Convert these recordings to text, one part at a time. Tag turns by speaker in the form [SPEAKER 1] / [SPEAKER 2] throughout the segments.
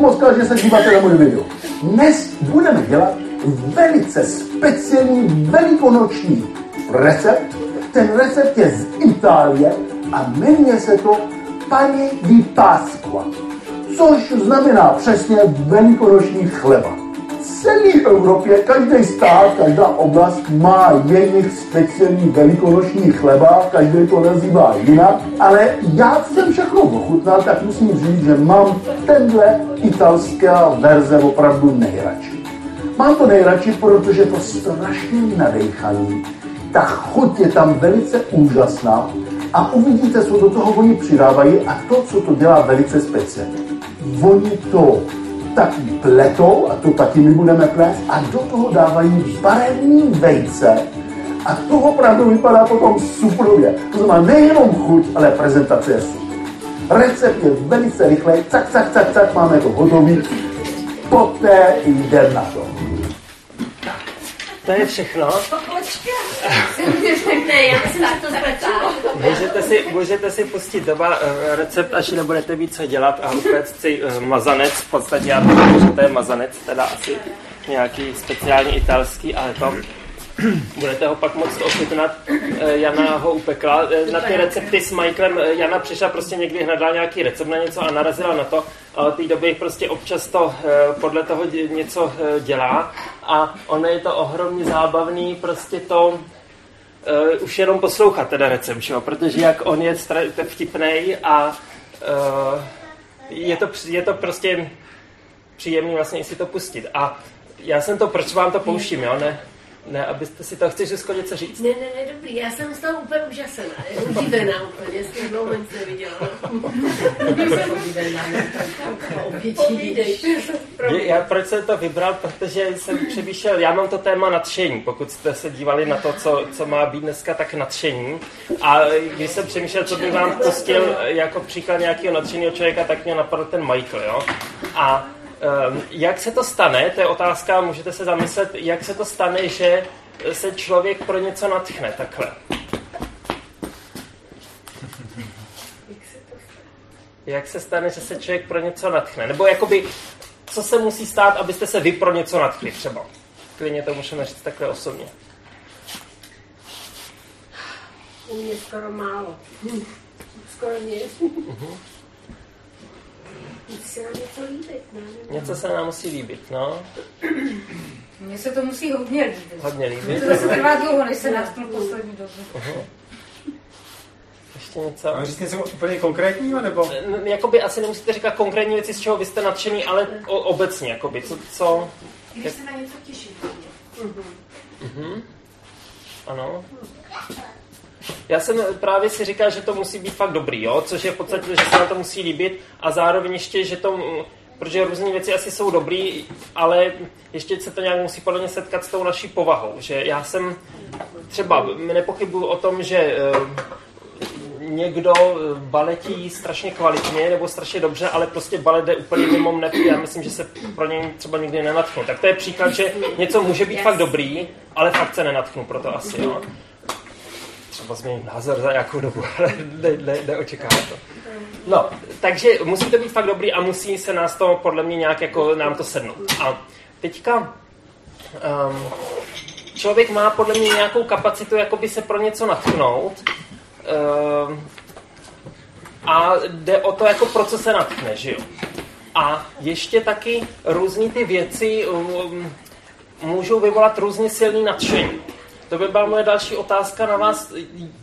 [SPEAKER 1] zdravím a děkuji moc, že se díváte na můj video. Dnes budeme dělat velice speciální velikonoční recept. Ten recept je z Itálie a jmenuje se to Pani di Pasqua, což znamená přesně velikonoční chleba celé Evropě, každý stát, každá oblast má jejich speciální velikonoční chleba, každý to nazývá jinak, ale já jsem všechno ochutnal, tak musím říct, že mám tenhle italská verze opravdu nejradši. Mám to nejradši, protože to strašně nadejchaný. Ta chuť je tam velice úžasná a uvidíte, co do toho oni přidávají a to, co to dělá velice speciálně. Oni to taky pletou, a to taky my budeme plést, a do toho dávají barevní vejce, a to opravdu vypadá potom suprově. To znamená nejenom chuť, ale prezentace je super. Recept je velice rychlej, cak, cak, cak, cak, máme to hotový. Poté jdeme na to.
[SPEAKER 2] To je všechno. můžete, si, můžete si pustit doma uh, recept, až nebudete mít co dělat a upéct si uh, mazanec. V podstatě já bych že to je mazanec, teda asi nějaký speciální italský, ale to budete ho pak moc ochutnat. Eh, Jana ho upekla. Na ty recepty s Michaelem Jana přišla prostě někdy hledala nějaký recept na něco a narazila na to. A od té doby prostě občas to podle toho něco dělá a ono je to ohromně zábavný, prostě to uh, už jenom poslouchat teda recept, čo? protože jak on je vtipný a uh, je, to, je to prostě příjemný vlastně si to pustit. A já jsem to, proč vám to pouštím, jo? Ne, ne, abyste si to, chceš Zuzko něco říct?
[SPEAKER 3] Ne, ne, ne, dobrý, já jsem z toho úplně úžasená, udivená úplně, tím dlouho nic neviděla.
[SPEAKER 2] já proč jsem to vybral, protože jsem přemýšlel, já mám to téma nadšení, pokud jste se dívali na to, co, co má být dneska, tak nadšení. A když jsem přemýšlel, co bych vám pustil jako příklad nějakého nadšeného člověka, tak mě napadl ten Michael, jo. A jak se to stane, to je otázka, můžete se zamyslet, jak se to stane, že se člověk pro něco natchne takhle. Jak se stane, že se člověk pro něco natchne? Nebo jakoby, co se musí stát, abyste se vy pro něco natchli třeba? Klidně to můžeme říct takhle osobně.
[SPEAKER 3] U mě skoro málo. Skoro nic. Uh-huh. Musí se nám něco líbit, ne?
[SPEAKER 2] Něco se nám musí líbit, no.
[SPEAKER 4] Mně se to musí hodně líbit.
[SPEAKER 2] Hodně líbit.
[SPEAKER 4] To se trvá dlouho, než se natknu poslední dobu. Uh-huh.
[SPEAKER 2] Ještě něco?
[SPEAKER 5] Mám říct něco úplně konkrétního, nebo?
[SPEAKER 2] Jakoby asi nemusíte říkat konkrétní věci, z čeho vy jste nadšený, ale o, obecně, jakoby, co... co...
[SPEAKER 4] Když se na něco těším. Uh-huh.
[SPEAKER 2] Uh-huh. Ano. Já jsem právě si říkal, že to musí být fakt dobrý, jo? což je v podstatě, že se na to musí líbit a zároveň ještě, že to, protože různé věci asi jsou dobrý, ale ještě se to nějak musí podle mě setkat s tou naší povahou, že já jsem třeba nepochybuju o tom, že eh, někdo baletí strašně kvalitně nebo strašně dobře, ale prostě balet jde úplně mimo mne, já myslím, že se pro něj třeba nikdy nenatchnu. Tak to je příklad, že něco může být fakt dobrý, ale fakt se nenatchnu pro to asi. Jo třeba změním názor za nějakou dobu, ale ne, ne, neočekávám to. No, takže musí to být fakt dobrý a musí se nás to podle mě nějak jako nám to sednout. A teďka um, člověk má podle mě nějakou kapacitu jakoby se pro něco natchnout um, a jde o to, jako pro co se natchne, že jo. A ještě taky různý ty věci um, můžou vyvolat různě silný nadšení. To by byla moje další otázka na vás.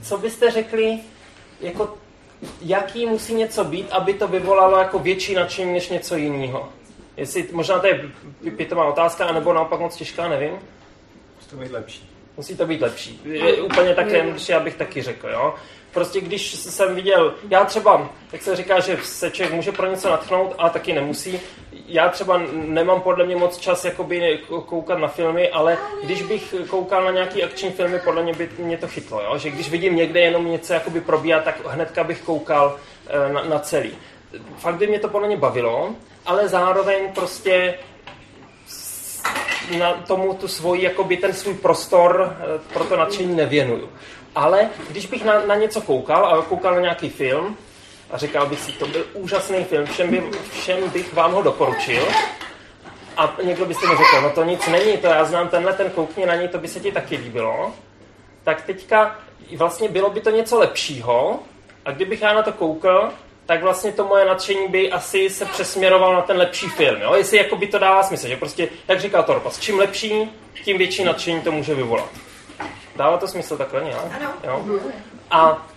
[SPEAKER 2] Co byste řekli, jako, jaký musí něco být, aby to vyvolalo jako větší nadšení než něco jiného? Jestli, možná to je pětová otázka, anebo naopak moc těžká, nevím.
[SPEAKER 5] Musí to být lepší.
[SPEAKER 2] Musí to být lepší. Je úplně tak, já bych taky řekl, jo. Prostě když jsem viděl, já třeba, jak se říká, že se člověk může pro něco natchnout, ale taky nemusí. Já třeba nemám podle mě moc čas jakoby koukat na filmy, ale když bych koukal na nějaký akční filmy, podle mě by mě to chytlo, jo? že když vidím někde jenom něco jakoby probíhat, tak hnedka bych koukal eh, na, na celý. Fakt by mě to podle mě bavilo, ale zároveň prostě na tomu tu svoji, jakoby ten svůj prostor eh, pro to nadšení nevěnuju. Ale když bych na, na něco koukal a koukal na nějaký film, a říkal bych si, to byl úžasný film, všem, by, všem bych vám ho doporučil. A někdo byste mi řekl, no to nic není, to já znám tenhle, ten koukni na něj, to by se ti taky líbilo. Tak teďka vlastně bylo by to něco lepšího a kdybych já na to koukal, tak vlastně to moje nadšení by asi se přesměroval na ten lepší film. Jo? Jestli jako by to dává smysl, že prostě, jak říkal Torpas, čím lepší, tím větší nadšení to může vyvolat. Dává to smysl takhle nějak?
[SPEAKER 4] Ano.
[SPEAKER 2] Jo? A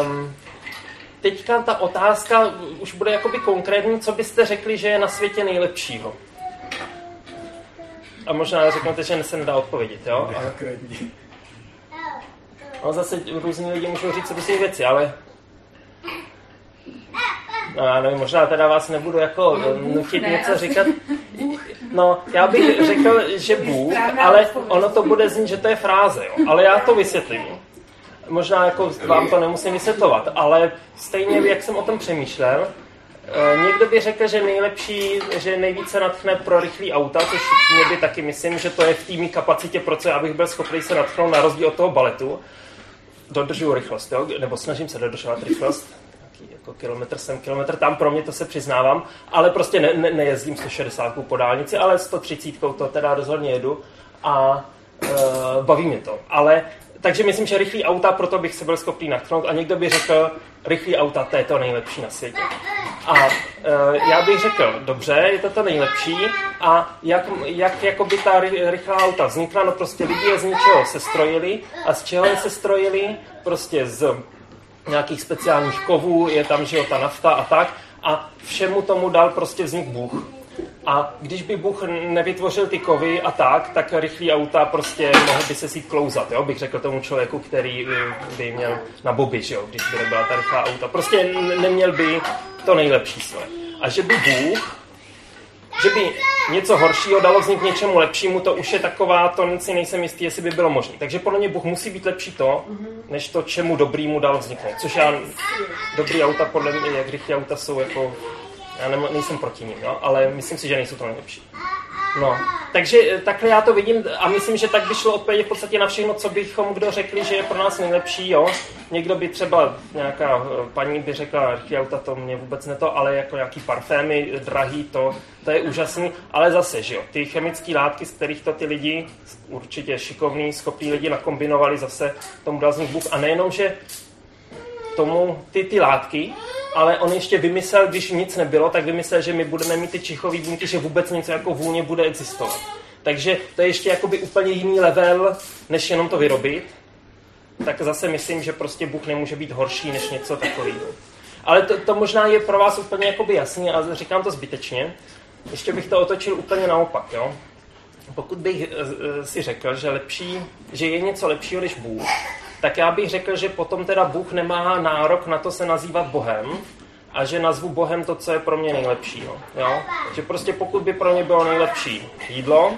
[SPEAKER 2] um, teďka ta otázka už bude jakoby konkrétní, co byste řekli, že je na světě nejlepšího? A možná řeknete, že se nedá odpovědět, jo? Ale,
[SPEAKER 5] Konkrétní.
[SPEAKER 2] no zase různí lidi můžou říct různé věci, ale No já nevím, možná teda vás nebudu jako
[SPEAKER 4] No,
[SPEAKER 2] nutit
[SPEAKER 4] ne,
[SPEAKER 2] něco říkat. No, já bych řekl, že Bůh, ale ono to bude znít, že to je fráze, jo. Ale já to vysvětlím. Možná jako vám to nemusím vysvětlovat, ale stejně, jak jsem o tom přemýšlel, eh, někdo by řekl, že nejlepší, že nejvíce natchne pro rychlý auta, což mě by taky myslím, že to je v týmí kapacitě pro co, abych byl schopný se natchnout na rozdíl od toho baletu. Dodržuju rychlost, jo? nebo snažím se dodržovat rychlost. Nějaký jako kilometr sem, kilometr tam, pro mě to se přiznávám, ale prostě ne, ne, nejezdím 160 po dálnici, ale 130 to teda rozhodně jedu a e, baví mě to. Ale takže myslím, že rychlý auta, proto bych se byl schopný natchnout a někdo by řekl, rychlý auta, to je to nejlepší na světě. A e, já bych řekl, dobře, je to to nejlepší a jak, jak jakoby ta ry- rychlá auta vznikla, no prostě lidi je z ničeho se strojili a z čeho je se strojili? Prostě z nějakých speciálních kovů, je tam, že jo, ta nafta a tak a všemu tomu dal prostě vznik Bůh. A když by Bůh nevytvořil ty kovy a tak, tak rychlý auta prostě mohl by se si klouzat, jo? bych řekl tomu člověku, který eh, by měl na boby, že jo? když by nebyla ta rychlá auta. Prostě neměl by to nejlepší své. A že by Bůh, že by něco horšího dalo vznik něčemu lepšímu, to už je taková, to si nejsem jistý, jestli by bylo možné. Takže podle mě Bůh musí být lepší to, než to, čemu dobrýmu dal vzniknout. Což já, dobrý auta, podle mě, jak rychlé auta jsou jako já nejsem proti ním, jo? ale myslím si, že nejsou to nejlepší. No, takže eh, takhle já to vidím a myslím, že tak by šlo odpovědět v podstatě na všechno, co bychom kdo řekli, že je pro nás nejlepší, jo. Někdo by třeba, nějaká eh, paní by řekla, auta to mě vůbec ne to, ale jako nějaký parfémy, drahý, to, to je úžasný, ale zase, že jo, ty chemické látky, z kterých to ty lidi, určitě šikovní, schopní lidi nakombinovali, zase tomu dal z nich Bůh a nejenom, že tomu ty, ty látky, ale on ještě vymyslel, když nic nebylo, tak vymyslel, že my budeme mít ty čichový buňky, že vůbec něco jako vůně bude existovat. Takže to je ještě jakoby úplně jiný level, než jenom to vyrobit. Tak zase myslím, že prostě Bůh nemůže být horší než něco takového. Ale to, to možná je pro vás úplně jakoby jasný a říkám to zbytečně. Ještě bych to otočil úplně naopak, jo. Pokud bych eh, eh, si řekl, že, lepší, že je něco lepšího než Bůh, tak já bych řekl, že potom teda Bůh nemá nárok na to se nazývat Bohem a že nazvu Bohem to, co je pro mě nejlepší. No. Jo? Že prostě pokud by pro mě bylo nejlepší jídlo,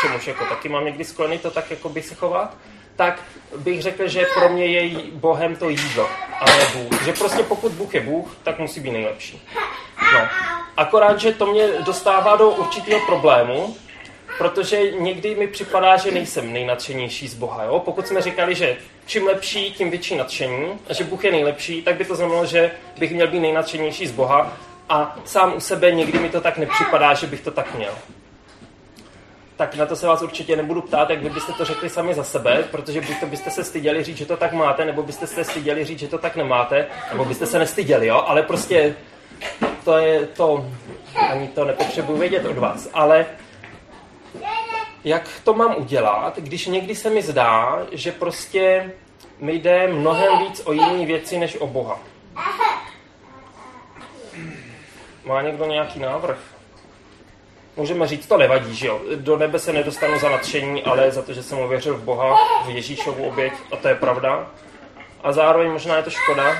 [SPEAKER 2] čemuž jako taky mám někdy sklený to tak jako by se chovat, tak bych řekl, že pro mě je Bohem to jídlo, ale Bůh. Že prostě pokud Bůh je Bůh, tak musí být nejlepší. No. Akorát, že to mě dostává do určitého problému, protože někdy mi připadá, že nejsem nejnadšenější z Boha. Jo? Pokud jsme říkali, že čím lepší, tím větší nadšení, a že Bůh je nejlepší, tak by to znamenalo, že bych měl být nejnadšenější z Boha a sám u sebe někdy mi to tak nepřipadá, že bych to tak měl. Tak na to se vás určitě nebudu ptát, jak vy byste to řekli sami za sebe, protože buď to byste se styděli říct, že to tak máte, nebo byste se styděli říct, že to tak nemáte, nebo byste se nestyděli, jo? Ale prostě to je to, ani to nepotřebuji vědět od vás. Ale jak to mám udělat, když někdy se mi zdá, že prostě mi jde mnohem víc o jiné věci než o Boha. Má někdo nějaký návrh? Můžeme říct, to nevadí, že jo. Do nebe se nedostanu za nadšení, ale za to, že jsem uvěřil v Boha, v Ježíšovu oběť, a to je pravda. A zároveň možná je to škoda.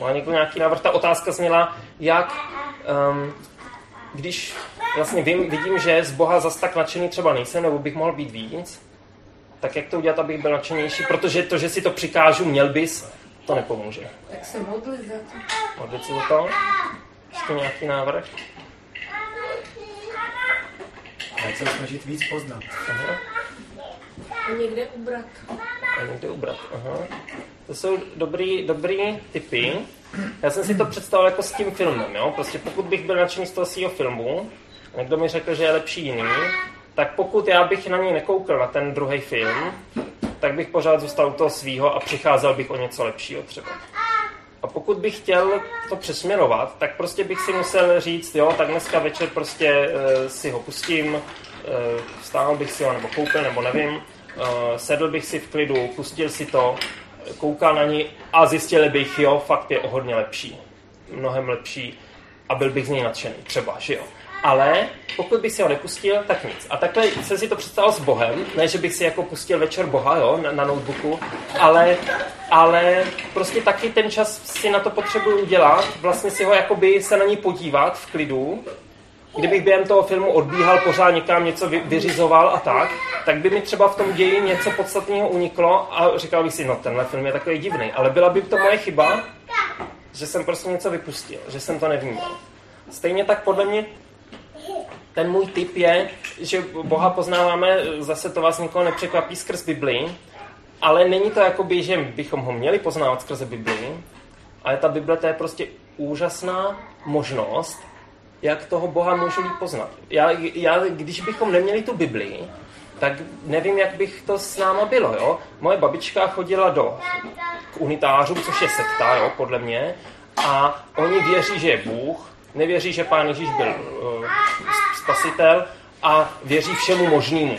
[SPEAKER 2] Má někdo nějaký návrh? Ta otázka zněla, jak, um, když vlastně vím, vidím, že z Boha zas tak nadšený třeba nejsem, nebo bych mohl být víc, tak jak to udělat, abych byl nadšenější? Protože to, že si to přikážu, měl bys, to nepomůže.
[SPEAKER 4] Tak se modli za to.
[SPEAKER 2] Modlit se za to? Ještě nějaký návrh?
[SPEAKER 5] Já se snažit víc poznat.
[SPEAKER 2] Aha.
[SPEAKER 3] A někde ubrat.
[SPEAKER 2] A někde ubrat. Aha. To jsou dobrý, dobrý typy. Já jsem si to představil jako s tím filmem, jo? Prostě pokud bych byl nadšený z toho svého filmu, někdo mi řekl, že je lepší jiný, tak pokud já bych na něj nekoukal, na ten druhý film, tak bych pořád zůstal u toho svýho a přicházel bych o něco lepšího třeba. A pokud bych chtěl to přesměrovat, tak prostě bych si musel říct, jo, tak dneska večer prostě uh, si ho pustím, uh, vstál bych si ho, nebo koupil, nebo nevím, uh, sedl bych si v klidu, pustil si to, koukal na ní a zjistil bych, jo, fakt je o hodně lepší. Mnohem lepší a byl bych z něj nadšený, třeba, že jo. Ale pokud bych si ho nepustil, tak nic. A takhle jsem si to představil s Bohem, ne, že bych si jako pustil večer Boha, jo, na, na notebooku, ale, ale prostě taky ten čas si na to potřebuji udělat, vlastně si ho jakoby se na ní podívat v klidu, kdybych během toho filmu odbíhal pořád někam něco vy, vyřizoval a tak, tak by mi třeba v tom ději něco podstatného uniklo a říkal bych si, no tenhle film je takový divný, ale byla by to moje chyba, že jsem prostě něco vypustil, že jsem to nevnímal. Stejně tak podle mě ten můj tip je, že Boha poznáváme, zase to vás nikoho nepřekvapí skrz Bibli, ale není to jakoby, že bychom ho měli poznávat skrze Bibli, ale ta Bible to je prostě úžasná možnost, jak toho Boha můžu líp poznat. Já, já, když bychom neměli tu Bibli, tak nevím, jak bych to s náma bylo. Jo? Moje babička chodila do k unitářům, což je sekta, jo, podle mě, a oni věří, že je Bůh, nevěří, že Pán Ježíš byl uh, spasitel a věří všemu možnému.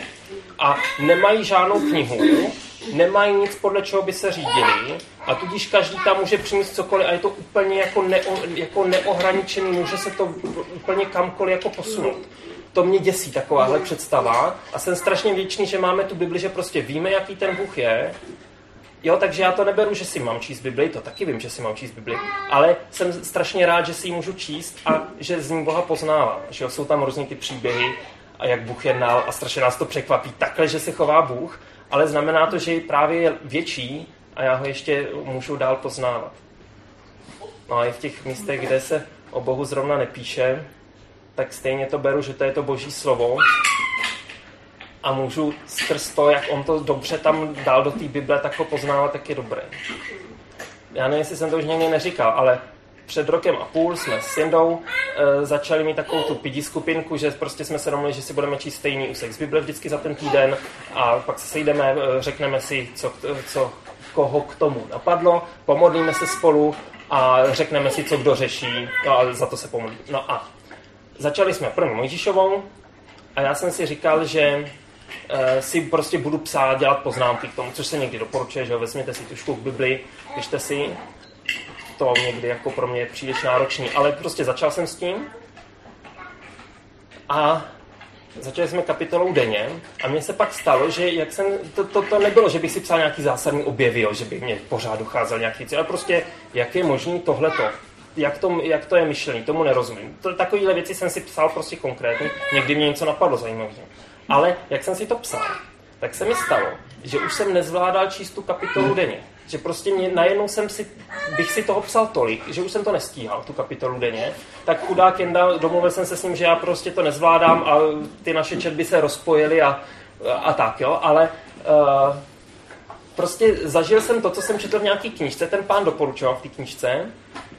[SPEAKER 2] A nemají žádnou knihu, nemají nic, podle čeho by se řídili a tudíž každý tam může přinést cokoliv a je to úplně jako, neo, jako neohraničený, může se to úplně kamkoliv jako posunout. To mě děsí takováhle představa a jsem strašně vděčný, že máme tu Bibli, že prostě víme, jaký ten Bůh je Jo, takže já to neberu, že si mám číst Bibli, to taky vím, že si mám číst Bibli, ale jsem strašně rád, že si ji můžu číst a že z ní Boha poznávám. Že jo, jsou tam různý ty příběhy a jak Bůh jednal a strašně nás to překvapí takhle, že se chová Bůh, ale znamená to, že právě je větší a já ho ještě můžu dál poznávat. No a i v těch místech, kde se o Bohu zrovna nepíše, tak stejně to beru, že to je to boží slovo a můžu skrz to, jak on to dobře tam dal do té Bible, tak ho poznávat, tak je dobré. Já nevím, jestli jsem to už někdy neříkal, ale před rokem a půl jsme s Jindou e, začali mít takovou tu pidi skupinku, že prostě jsme se domluvili, že si budeme číst stejný úsek z Bible vždycky za ten týden a pak se sejdeme, e, řekneme si, co, co koho k tomu napadlo, pomodlíme se spolu a řekneme si, co kdo řeší, no a za to se pomodlí. No a začali jsme první Mojžíšovou a já jsem si říkal, že Eh, si prostě budu psát, dělat poznámky k tomu, což se někdy doporučuje, že jo, vezměte si tušku v Bibli, pište si, to někdy jako pro mě je příliš náročný, ale prostě začal jsem s tím. A začali jsme kapitolou denně. A mně se pak stalo, že jak jsem, to, to, to nebylo, že bych si psal nějaký zásadní objevy, jo, že by mě pořád docházel nějaký věci, ale prostě jak je možný tohleto, jak to, jak to je myšlený, tomu nerozumím. To, takovýhle věci jsem si psal prostě konkrétně, někdy mě něco napadlo zajímavého. Ale jak jsem si to psal, tak se mi stalo, že už jsem nezvládal číst tu kapitolu denně. Že prostě mě, najednou jsem si, bych si toho psal tolik, že už jsem to nestíhal, tu kapitolu denně. Tak chudák Jenda, domluvil jsem se s ním, že já prostě to nezvládám a ty naše četby se rozpojily a, a tak, jo. Ale uh, prostě zažil jsem to, co jsem četl v nějaký knižce, ten pán doporučoval v té knižce.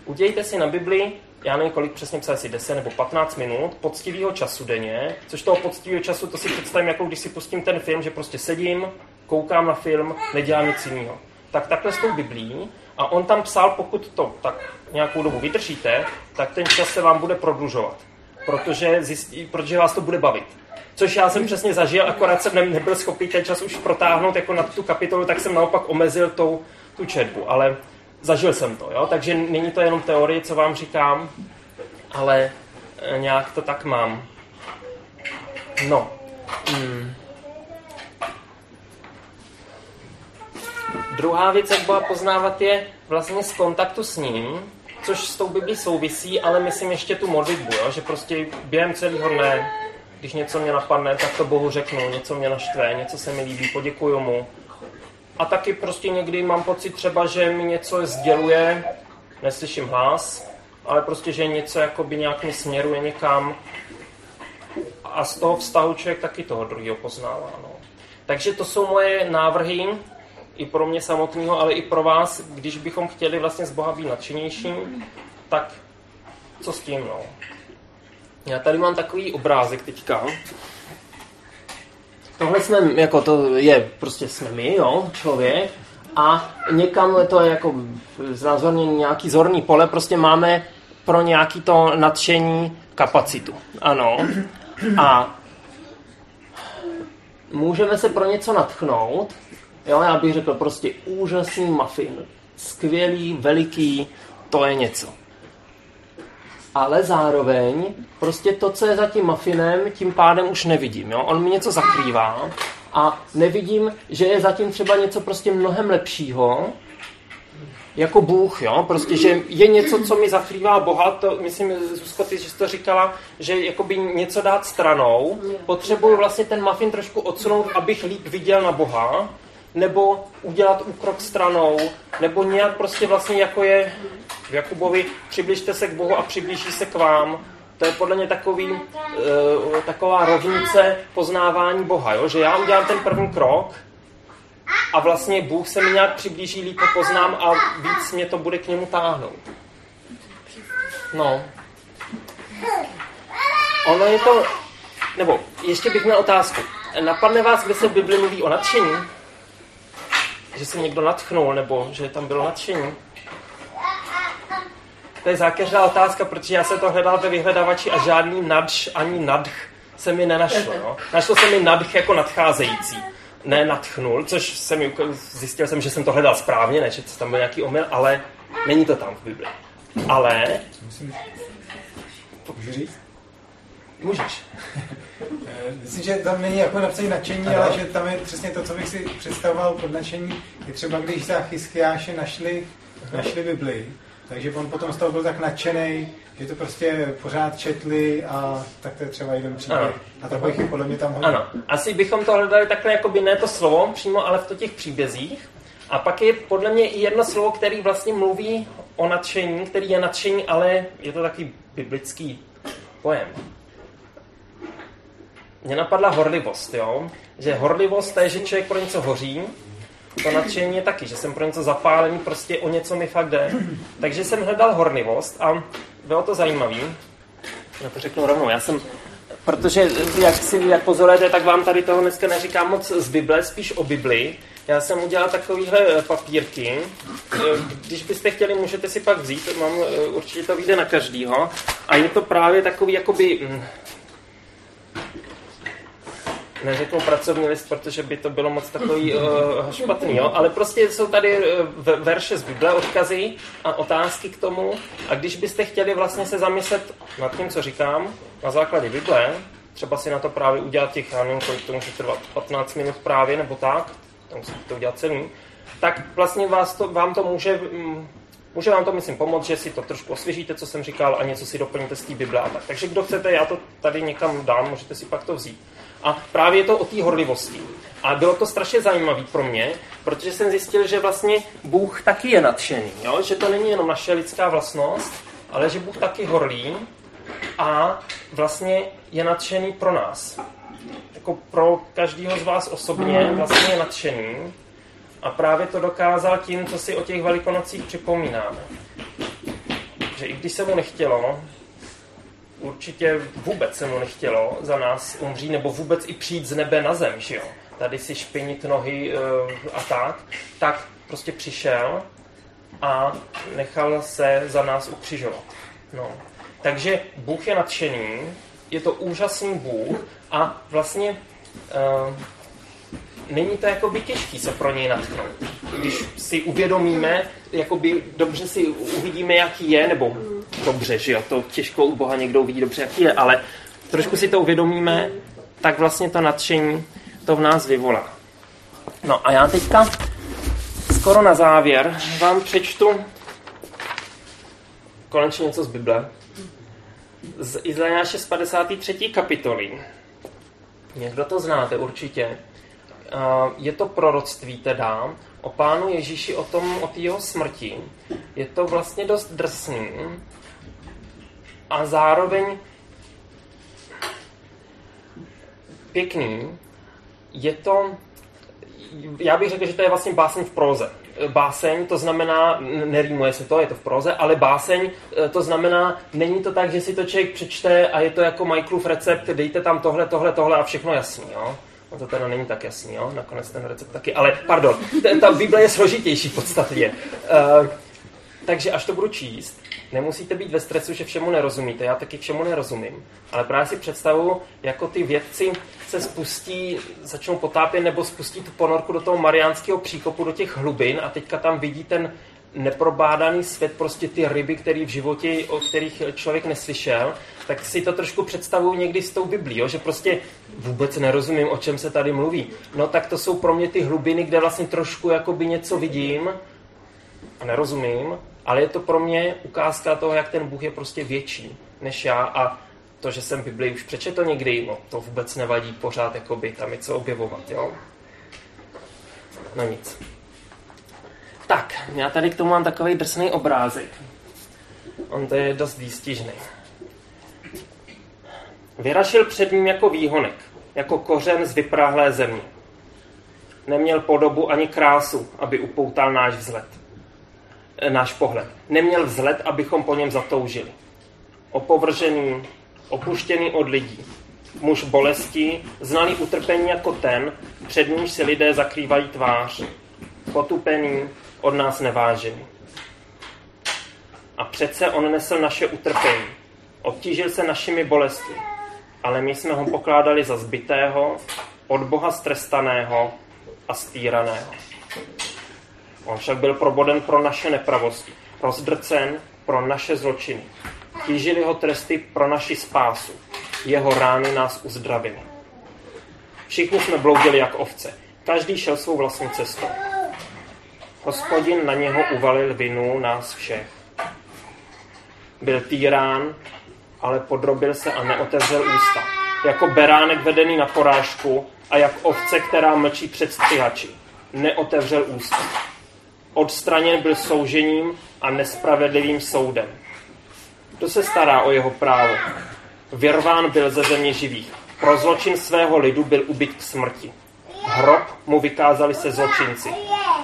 [SPEAKER 2] Udějte si na Bibli já nevím, kolik přesně psal, asi 10 nebo 15 minut poctivého času denně, což toho poctivého času, to si představím, jako když si pustím ten film, že prostě sedím, koukám na film, nedělám nic jiného. Tak takhle s tou Biblí a on tam psal, pokud to tak nějakou dobu vydržíte, tak ten čas se vám bude prodlužovat, protože, zjistí, protože vás to bude bavit. Což já jsem přesně zažil, akorát jsem nebyl schopný ten čas už protáhnout jako na tu kapitolu, tak jsem naopak omezil tou, tu četbu. Ale zažil jsem to, jo? takže není to jenom teorie, co vám říkám, ale eh, nějak to tak mám. No. Hmm. Druhá věc, jak Boha poznávat, je vlastně z kontaktu s ním, což s tou Biblí souvisí, ale myslím ještě tu modlitbu, jo? že prostě během celého dne, když něco mě napadne, tak to Bohu řeknu, něco mě naštve, něco se mi líbí, poděkuju mu, a taky prostě někdy mám pocit třeba, že mi něco sděluje, neslyším hlas, ale prostě, že něco jakoby nějak mi směruje někam a z toho vztahu člověk taky toho druhého poznává. No. Takže to jsou moje návrhy, i pro mě samotného, ale i pro vás, když bychom chtěli vlastně z Boha být nadšenější, tak co s tím, no? Já tady mám takový obrázek teďka. Tohle jsme, jako to je, prostě jsme my, jo, člověk. A někam to je jako znázorně nějaký zorný pole, prostě máme pro nějaký to nadšení kapacitu. Ano. A můžeme se pro něco natchnout. Jo, já bych řekl prostě úžasný muffin. Skvělý, veliký, to je něco. Ale zároveň prostě to, co je za tím mafinem, tím pádem už nevidím. Jo? On mi něco zakrývá a nevidím, že je zatím třeba něco prostě mnohem lepšího, jako Bůh, jo? Prostě, že je něco, co mi zakrývá Boha, to myslím, Zuzko, ty jsi to říkala, že jakoby něco dát stranou, potřebuju vlastně ten muffin trošku odsunout, abych líp viděl na Boha, nebo udělat úkrok stranou, nebo nějak prostě vlastně jako je v Jakubovi, přibližte se k Bohu a přiblíží se k vám. To je podle mě takový, uh, taková rovnice poznávání Boha, jo? že já udělám ten první krok, a vlastně Bůh se mi nějak přiblíží, líp poznám a víc mě to bude k němu táhnout. No. Ono je to... Nebo ještě bych měl otázku. Napadne vás, kde se v Bibli mluví o nadšení? Že se někdo natchnul, nebo že tam bylo nadšení? To je zákeřná otázka, protože já jsem to hledal ve vyhledavači a žádný nadš ani nadch se mi nenašlo. No. Našlo se mi nadch jako nadcházející ne natchnul, což jsem zjistil jsem, že jsem to hledal správně, ne, že tam byl nějaký omyl, ale není to tam v Bibli. Ale...
[SPEAKER 5] Můžu říct?
[SPEAKER 2] Můžeš.
[SPEAKER 5] Myslím, že tam není jako napsaný nadšení, ano. ale že tam je přesně to, co bych si představoval pod nadšení. Je třeba, když za Chyskiáše našli, našli Bibli, takže on potom z toho byl tak nadšený, že to prostě pořád četli a tak to je třeba jeden příběh. Ano. A takových je podle mě tam hodně.
[SPEAKER 2] Ano, asi bychom to hledali takhle, jako by ne to slovo přímo, ale v těch příbězích. A pak je podle mě i jedno slovo, který vlastně mluví o nadšení, který je nadšení, ale je to taky biblický pojem. Mně napadla horlivost, jo? Že horlivost je, že člověk pro něco hoří, to nadšení je taky, že jsem pro něco zapálený, prostě o něco mi fakt jde. Takže jsem hledal horlivost a bylo to zajímavé. Já to řeknu rovnou. Já jsem, protože jak si jak pozorujete, tak vám tady toho dneska neříkám moc z Bible, spíš o Bibli. Já jsem udělal takovýhle eh, papírky. Eh, když byste chtěli, můžete si pak vzít. Mám, eh, určitě to vyjde na každýho. A je to právě takový jakoby hm, neřeknu pracovní list, protože by to bylo moc takový uh, špatný, jo? ale prostě jsou tady uh, verše z Bible, odkazy a otázky k tomu a když byste chtěli vlastně se zamyslet nad tím, co říkám, na základě Bible, třeba si na to právě udělat těch, já nevím, kolik to může trvat, 15 minut právě, nebo tak, to musíte to udělat celý, tak vlastně vás to, vám to může, mm, může vám to, myslím, pomoct, že si to trošku osvěžíte, co jsem říkal, a něco si doplníte z té Bible a tak. Takže kdo chcete, já to tady někam dám, můžete si pak to vzít. A právě je to o té horlivosti. A bylo to strašně zajímavé pro mě, protože jsem zjistil, že vlastně Bůh taky je nadšený. Jo? Že to není jenom naše lidská vlastnost, ale že Bůh taky horlí a vlastně je nadšený pro nás. Jako pro každého z vás osobně vlastně je nadšený a právě to dokázal tím, co si o těch velikonocích připomínáme. Že i když se mu nechtělo, určitě vůbec se mu nechtělo za nás umřít, nebo vůbec i přijít z nebe na zem, že jo? Tady si špinit nohy uh, a tak, tak prostě přišel a nechal se za nás ukřižovat. No. Takže Bůh je nadšený, je to úžasný Bůh a vlastně uh, není to jakoby těžký se pro něj natchnout. Když si uvědomíme, jakoby dobře si uvidíme, jaký je, nebo dobře, že jo, to těžko u Boha někdo uvidí dobře, jaký je, ale trošku si to uvědomíme, tak vlastně to nadšení to v nás vyvolá. No a já teďka skoro na závěr vám přečtu konečně něco z Bible. Z Izajáše z 53. kapitoly. Někdo to znáte určitě. Je to proroctví teda o pánu Ježíši, o tom, o jeho smrti. Je to vlastně dost drsný, a zároveň pěkný. Je to já bych řekl, že to je vlastně báseň v proze. Báseň to znamená, nerýmuje se to, je to v proze, ale báseň eh, to znamená, není to tak, že si to člověk přečte a je to jako Michaelův recept, dejte tam tohle, tohle, tohle a všechno jasný, jo? No to teda není tak jasný, jo? Nakonec ten recept taky, ale pardon, ta Bible je složitější v podstatě. Uh, takže až to budu číst, nemusíte být ve stresu, že všemu nerozumíte. Já taky všemu nerozumím. Ale právě si představu, jako ty vědci se spustí, začnou potápět nebo spustí tu ponorku do toho mariánského příkopu, do těch hlubin a teďka tam vidí ten neprobádaný svět, prostě ty ryby, které v životě, o kterých člověk neslyšel, tak si to trošku představuju někdy s tou Biblí, jo? že prostě vůbec nerozumím, o čem se tady mluví. No tak to jsou pro mě ty hlubiny, kde vlastně trošku jakoby něco vidím a nerozumím, ale je to pro mě ukázka toho, jak ten Bůh je prostě větší než já a to, že jsem Bibli už přečetl někdy, no to vůbec nevadí, pořád jakoby tam je co objevovat, jo. No nic. Tak, já tady k tomu mám takový drsný obrázek. On to je dost výstižný. Vyrašil před ním jako výhonek, jako kořen z vypráhlé země. Neměl podobu ani krásu, aby upoutal náš vzhled. Náš pohled. Neměl vzhled, abychom po něm zatoužili. Opovržený, opuštěný od lidí. Muž bolesti, znalý utrpení jako ten, před nímž si lidé zakrývají tvář. Potupený, od nás nevážený. A přece on nesl naše utrpení. Obtížil se našimi bolesti. Ale my jsme ho pokládali za zbytého, od Boha strestaného a stýraného. On však byl proboden pro naše nepravosti, rozdrcen pro naše zločiny. Tížili ho tresty pro naši spásu. Jeho rány nás uzdravily. Všichni jsme bloudili jak ovce. Každý šel svou vlastní cestou. Hospodin na něho uvalil vinu nás všech. Byl týrán, ale podrobil se a neotevřel ústa. Jako beránek vedený na porážku a jak ovce, která mlčí před střihači. Neotevřel ústa. Odstraněn byl soužením a nespravedlivým soudem. Kdo se stará o jeho právo? Vyrván byl ze země živých. Pro zločin svého lidu byl ubyt k smrti. Hrob mu vykázali se zločinci.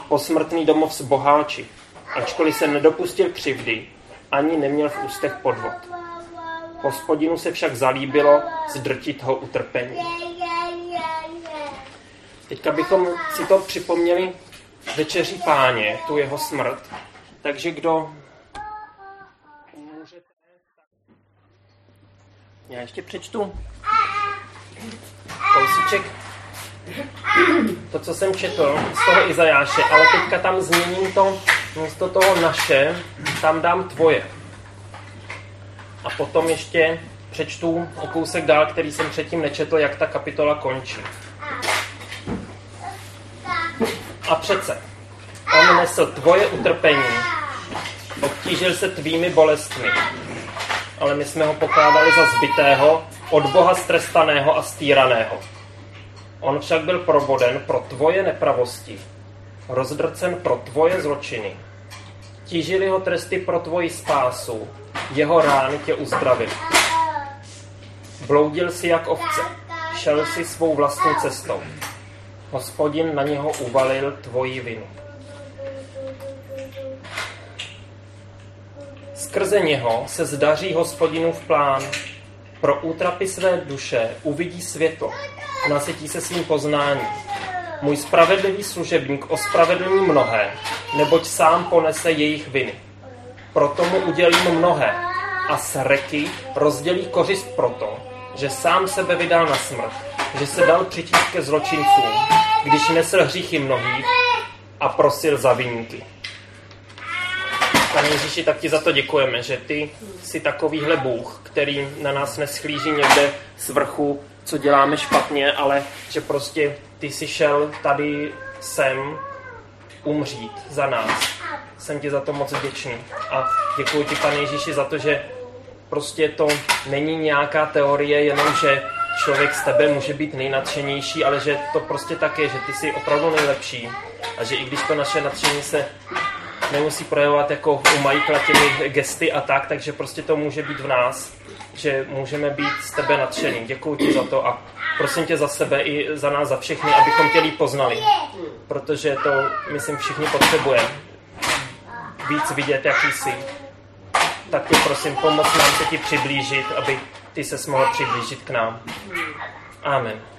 [SPEAKER 2] Posmrtný domov s boháči. Ačkoliv se nedopustil křivdy, ani neměl v ústech podvod. Hospodinu se však zalíbilo zdrtit ho utrpení. Teďka bychom si to připomněli večeří páně, tu jeho smrt. Takže kdo můžete... Já ještě přečtu kousíček to, co jsem četl z toho Izajáše, ale teďka tam změním to, místo toho naše, tam dám tvoje. A potom ještě přečtu o kousek dál, který jsem předtím nečetl, jak ta kapitola končí. A přece, on nesl tvoje utrpení, obtížil se tvými bolestmi, ale my jsme ho pokládali za zbytého, od Boha strestaného a stýraného. On však byl proboden pro tvoje nepravosti, rozdrcen pro tvoje zločiny. Tížili ho tresty pro tvoji spásu, jeho rány tě uzdravili. Bloudil si jak ovce, šel si svou vlastní cestou. Hospodin na něho uvalil tvoji vinu. Skrze něho se zdaří hospodinův plán. Pro útrapy své duše uvidí světlo nasytí se svým poznáním. Můj spravedlivý služebník ospravedlní mnohé, neboť sám ponese jejich viny. Proto mu udělím mnohé a s reky rozdělí kořist proto, že sám sebe vydal na smrt, že se dal přitíst ke zločincům, když nesl hříchy mnohých a prosil za výjimky. Pane Ježíši, tak ti za to děkujeme, že ty jsi takovýhle Bůh, který na nás neschlíží někde z vrchu co děláme špatně, ale že prostě ty jsi šel tady sem umřít za nás. Jsem ti za to moc vděčný. A děkuji ti, pane Ježíši, za to, že prostě to není nějaká teorie, jenom že člověk z tebe může být nejnadšenější, ale že to prostě tak je, že ty jsi opravdu nejlepší. A že i když to naše nadšení se nemusí projevovat jako u Michaela těmi gesty a tak, takže prostě to může být v nás že můžeme být z tebe nadšený. Děkuji ti za to a prosím tě za sebe i za nás, za všechny, abychom tě líp poznali. Protože to, myslím, všichni potřebujeme. Víc vidět, jaký jsi. Tak tě prosím, pomoc nám se ti přiblížit, aby ty se mohl přiblížit k nám. Amen.